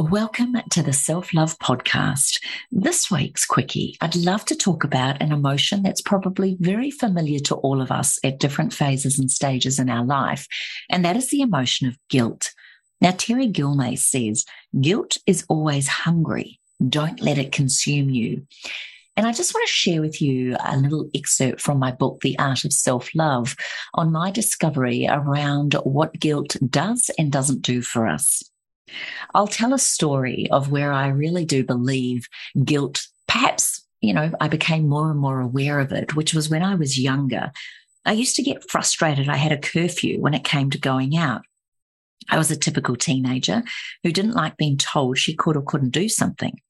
Welcome to the Self Love Podcast. This week's quickie, I'd love to talk about an emotion that's probably very familiar to all of us at different phases and stages in our life, and that is the emotion of guilt. Now, Terri Guillemets says, guilt is always hungry. Don't let it consume you. And I just want to share with you a little excerpt from my book, The Art of Self Love, on my discovery around what guilt does and doesn't do for us. I'll tell a story of where I really do believe guilt, perhaps, you know, I became more and more aware of it, which was when I was younger. I used to get frustrated. I had a curfew when it came to going out. I was a typical teenager who didn't like being told she could or couldn't do something.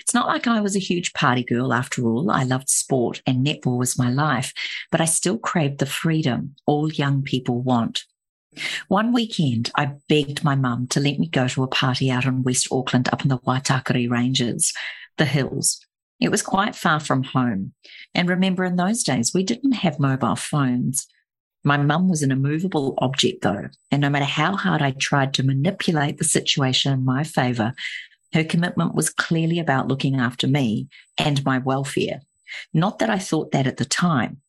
It's not like I was a huge party girl after all. I loved sport and netball was my life, but I still craved the freedom all young people want. One weekend, I begged my mum to let me go to a party out in West Auckland up in the Waitakere Ranges, the hills. It was quite far from home. And remember, in those days, we didn't have mobile phones. My mum was an immovable object, though, and no matter how hard I tried to manipulate the situation in my favour, her commitment was clearly about looking after me and my welfare. Not that I thought that at the time,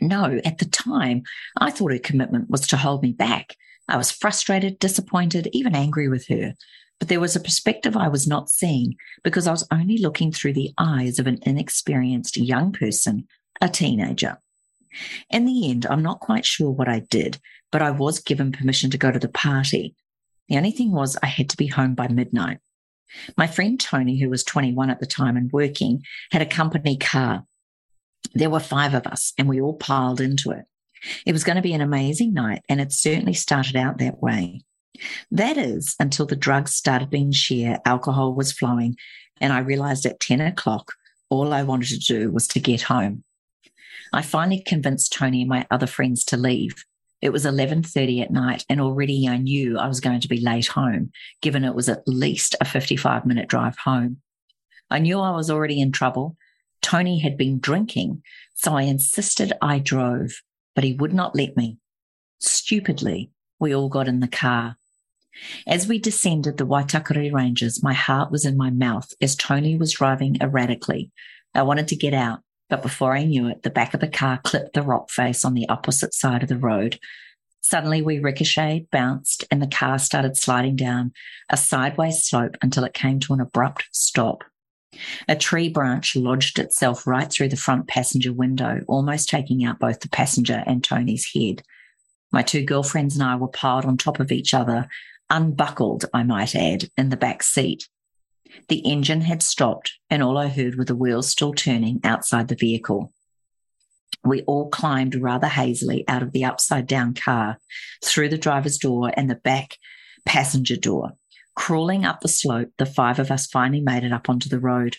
no, at the time, I thought her commitment was to hold me back. I was frustrated, disappointed, even angry with her. But there was a perspective I was not seeing because I was only looking through the eyes of an inexperienced young person, a teenager. In the end, I'm not quite sure what I did, but I was given permission to go to the party. The only thing was I had to be home by midnight. My friend Tony, who was 21 at the time and working, had a company car there were five of us and we all piled into it. It was going to be an amazing night, and it certainly started out that way. That is until the drugs started being shared, alcohol was flowing, and I realized at 10 o'clock, all I wanted to do was to get home. I finally convinced Tony and my other friends to leave. It was 11:30 at night and already I knew I was going to be late home given it was at least a 55 minute drive home. I knew I was already in trouble Tony had been drinking, so I insisted I drove, but he would not let me. Stupidly, we all got in the car. As we descended the Waitakere Ranges, my heart was in my mouth as Tony was driving erratically. I wanted to get out, but before I knew it, the back of the car clipped the rock face on the opposite side of the road. Suddenly, we ricocheted, bounced, and the car started sliding down a sideways slope until it came to an abrupt stop. A tree branch lodged itself right through the front passenger window, almost taking out both the passenger and Tony's head. My two girlfriends and I were piled on top of each other, unbuckled, I might add, in the back seat. The engine had stopped, and all I heard were the wheels still turning outside the vehicle. We all climbed rather hazily out of the upside down car, through the driver's door and the back passenger door. Crawling up the slope, the five of us finally made it up onto the road.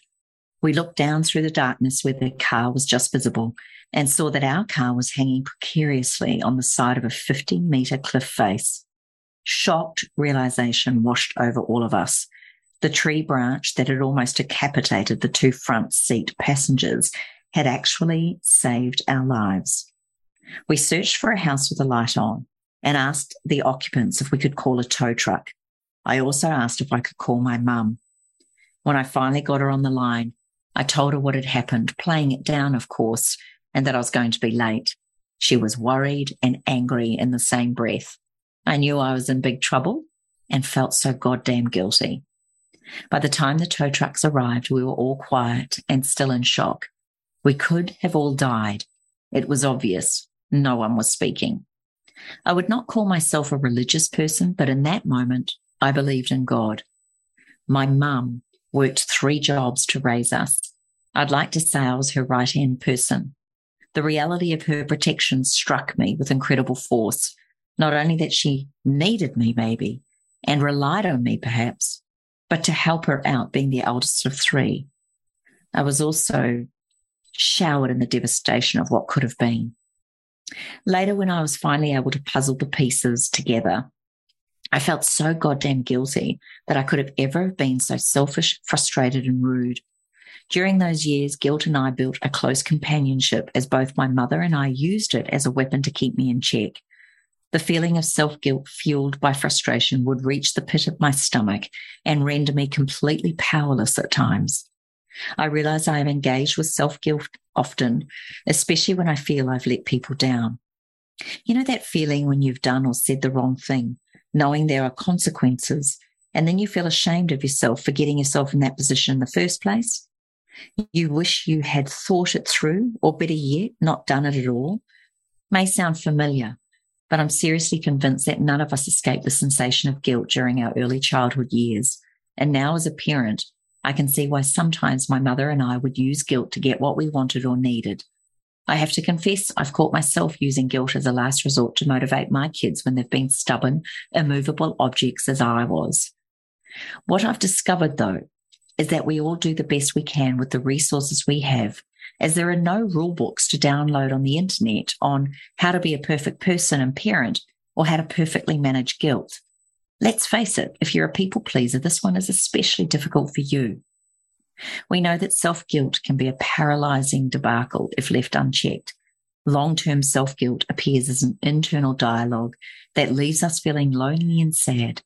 We looked down through the darkness where the car was just visible and saw that our car was hanging precariously on the side of a 50 metre cliff face. Shocked realization washed over all of us. The tree branch that had almost decapitated the two front seat passengers had actually saved our lives. We searched for a house with a light on and asked the occupants if we could call a tow truck. I also asked if I could call my mum. When I finally got her on the line, I told her what had happened, playing it down, of course, and that I was going to be late. She was worried and angry in the same breath. I knew I was in big trouble and felt so goddamn guilty. By the time the tow trucks arrived, we were all quiet and still in shock. We could have all died. It was obvious. No one was speaking. I would not call myself a religious person, but in that moment, I believed in God. My mum worked three jobs to raise us. I'd like to say I was her right hand person. The reality of her protection struck me with incredible force. Not only that she needed me, maybe, and relied on me, perhaps, but to help her out being the eldest of three. I was also showered in the devastation of what could have been. Later, when I was finally able to puzzle the pieces together, I felt so goddamn guilty that I could have ever been so selfish, frustrated, and rude. During those years, guilt and I built a close companionship as both my mother and I used it as a weapon to keep me in check. The feeling of self guilt fueled by frustration would reach the pit of my stomach and render me completely powerless at times. I realize I have engaged with self guilt often, especially when I feel I've let people down. You know that feeling when you've done or said the wrong thing, knowing there are consequences, and then you feel ashamed of yourself for getting yourself in that position in the first place? You wish you had thought it through, or better yet, not done it at all. May sound familiar, but I'm seriously convinced that none of us escape the sensation of guilt during our early childhood years. And now, as a parent, I can see why sometimes my mother and I would use guilt to get what we wanted or needed. I have to confess, I've caught myself using guilt as a last resort to motivate my kids when they've been stubborn, immovable objects as I was. What I've discovered, though, is that we all do the best we can with the resources we have, as there are no rule books to download on the internet on how to be a perfect person and parent or how to perfectly manage guilt. Let's face it, if you're a people pleaser, this one is especially difficult for you. We know that self guilt can be a paralyzing debacle if left unchecked. Long term self guilt appears as an internal dialogue that leaves us feeling lonely and sad.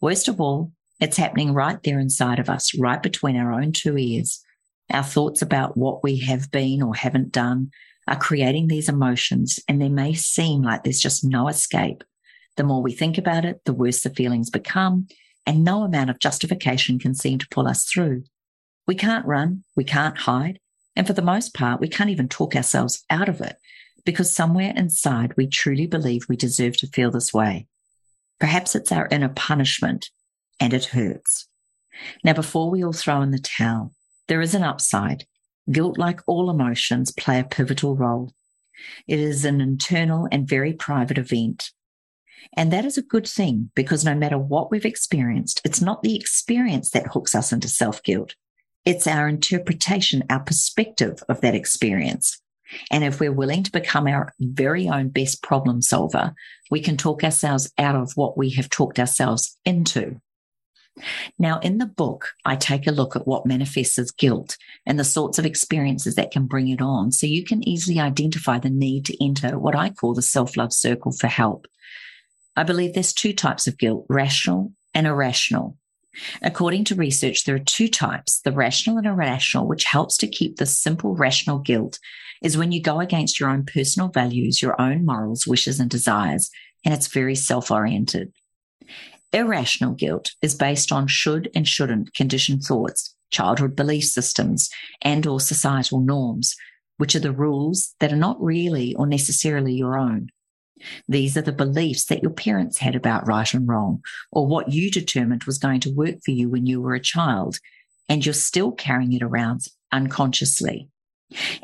Worst of all, it's happening right there inside of us, right between our own two ears. Our thoughts about what we have been or haven't done are creating these emotions, and they may seem like there's just no escape. The more we think about it, the worse the feelings become, and no amount of justification can seem to pull us through. We can't run, we can't hide, and for the most part, we can't even talk ourselves out of it because somewhere inside we truly believe we deserve to feel this way. Perhaps it's our inner punishment and it hurts. Now, before we all throw in the towel, there is an upside. Guilt, like all emotions, play a pivotal role. It is an internal and very private event. And that is a good thing because no matter what we've experienced, it's not the experience that hooks us into self guilt. It's our interpretation, our perspective of that experience. And if we're willing to become our very own best problem solver, we can talk ourselves out of what we have talked ourselves into. Now, in the book, I take a look at what manifests as guilt and the sorts of experiences that can bring it on so you can easily identify the need to enter what I call the self love circle for help. I believe there's two types of guilt, rational and irrational. According to research, there are two types, the rational and irrational, which helps to keep the simple rational guilt is when you go against your own personal values, your own morals, wishes, and desires, and it's very self oriented. Irrational guilt is based on should and shouldn't conditioned thoughts, childhood belief systems, and or societal norms, which are the rules that are not really or necessarily your own. These are the beliefs that your parents had about right and wrong, or what you determined was going to work for you when you were a child, and you're still carrying it around unconsciously.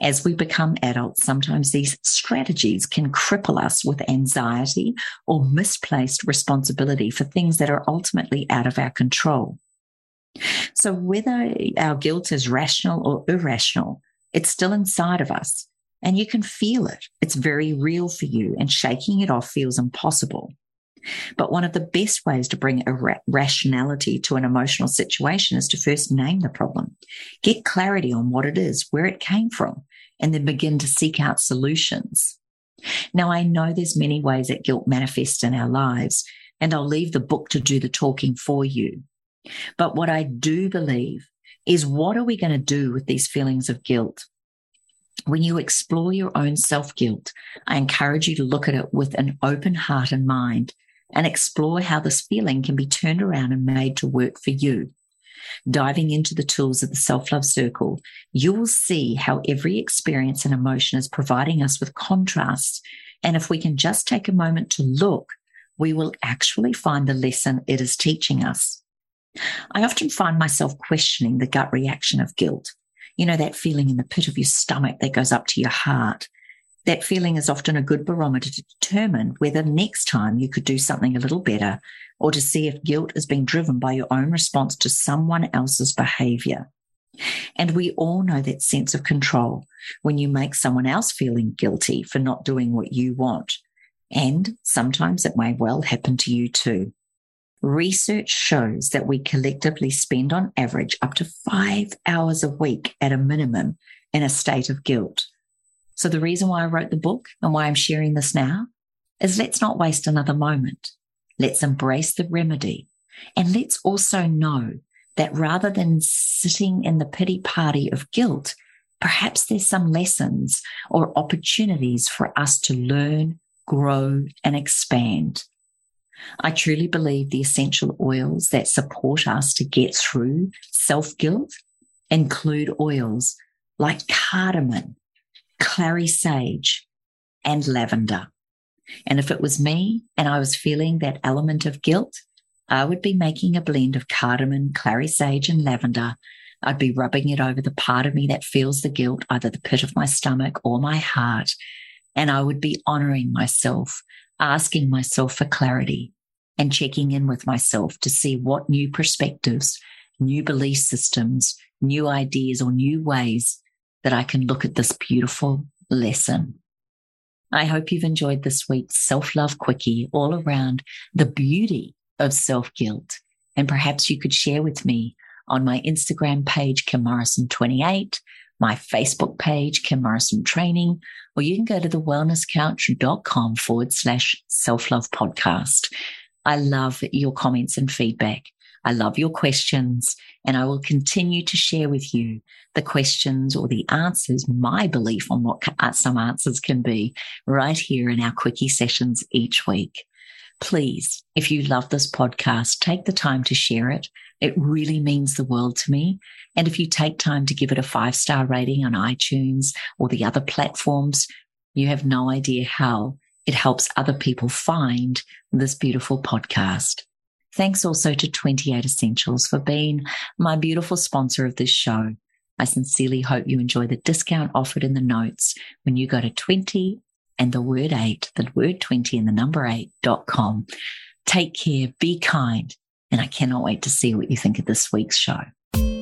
As we become adults, sometimes these strategies can cripple us with anxiety or misplaced responsibility for things that are ultimately out of our control. So, whether our guilt is rational or irrational, it's still inside of us and you can feel it. It's very real for you, and shaking it off feels impossible. But one of the best ways to bring a ra- rationality to an emotional situation is to first name the problem, get clarity on what it is, where it came from, and then begin to seek out solutions. Now, I know there's many ways that guilt manifests in our lives, and I'll leave the book to do the talking for you. But what I do believe is what are we going to do with these feelings of guilt? When you explore your own self guilt, I encourage you to look at it with an open heart and mind and explore how this feeling can be turned around and made to work for you. Diving into the tools of the self love circle, you will see how every experience and emotion is providing us with contrast. And if we can just take a moment to look, we will actually find the lesson it is teaching us. I often find myself questioning the gut reaction of guilt you know, that feeling in the pit of your stomach that goes up to your heart. That feeling is often a good barometer to determine whether next time you could do something a little better or to see if guilt is being driven by your own response to someone else's behavior. And we all know that sense of control when you make someone else feeling guilty for not doing what you want. And sometimes it may well happen to you too. Research shows that we collectively spend on average up to five hours a week at a minimum in a state of guilt. So the reason why I wrote the book and why I'm sharing this now is let's not waste another moment. Let's embrace the remedy. And let's also know that rather than sitting in the pity party of guilt, perhaps there's some lessons or opportunities for us to learn, grow, and expand. I truly believe the essential oils that support us to get through self guilt include oils like cardamom, clary sage, and lavender. And if it was me and I was feeling that element of guilt, I would be making a blend of cardamom, clary sage, and lavender. I'd be rubbing it over the part of me that feels the guilt, either the pit of my stomach or my heart. And I would be honoring myself, asking myself for clarity and checking in with myself to see what new perspectives, new belief systems, new ideas, or new ways that I can look at this beautiful lesson. I hope you've enjoyed this week's self love quickie all around the beauty of self guilt. And perhaps you could share with me on my Instagram page, Kim Morrison 28, my Facebook page, Kim Morrison Training, or you can go to the wellnesscouch.com forward slash self love podcast. I love your comments and feedback. I love your questions and I will continue to share with you the questions or the answers, my belief on what uh, some answers can be right here in our quickie sessions each week please, if you love this podcast, take the time to share it. It really means the world to me. And if you take time to give it a five star rating on iTunes or the other platforms, you have no idea how it helps other people find this beautiful podcast. Thanks also to Twenty8 Essentials for being my beautiful sponsor of this show. I sincerely hope you enjoy the discount offered in the notes when you go to 20 and the word eight, the word 20 and the number eight dot com. Take care, be kind, and I cannot wait to see what you think of this week's show.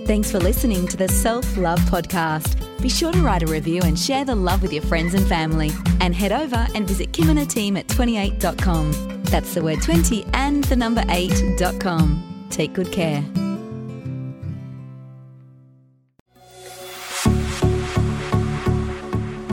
Thanks for listening to the Self Love Podcast. Be sure to write a review and share the love with your friends and family. And head over and visit Kim and her team at 28.com. That's the word 20 and the number 8.com. Take good care.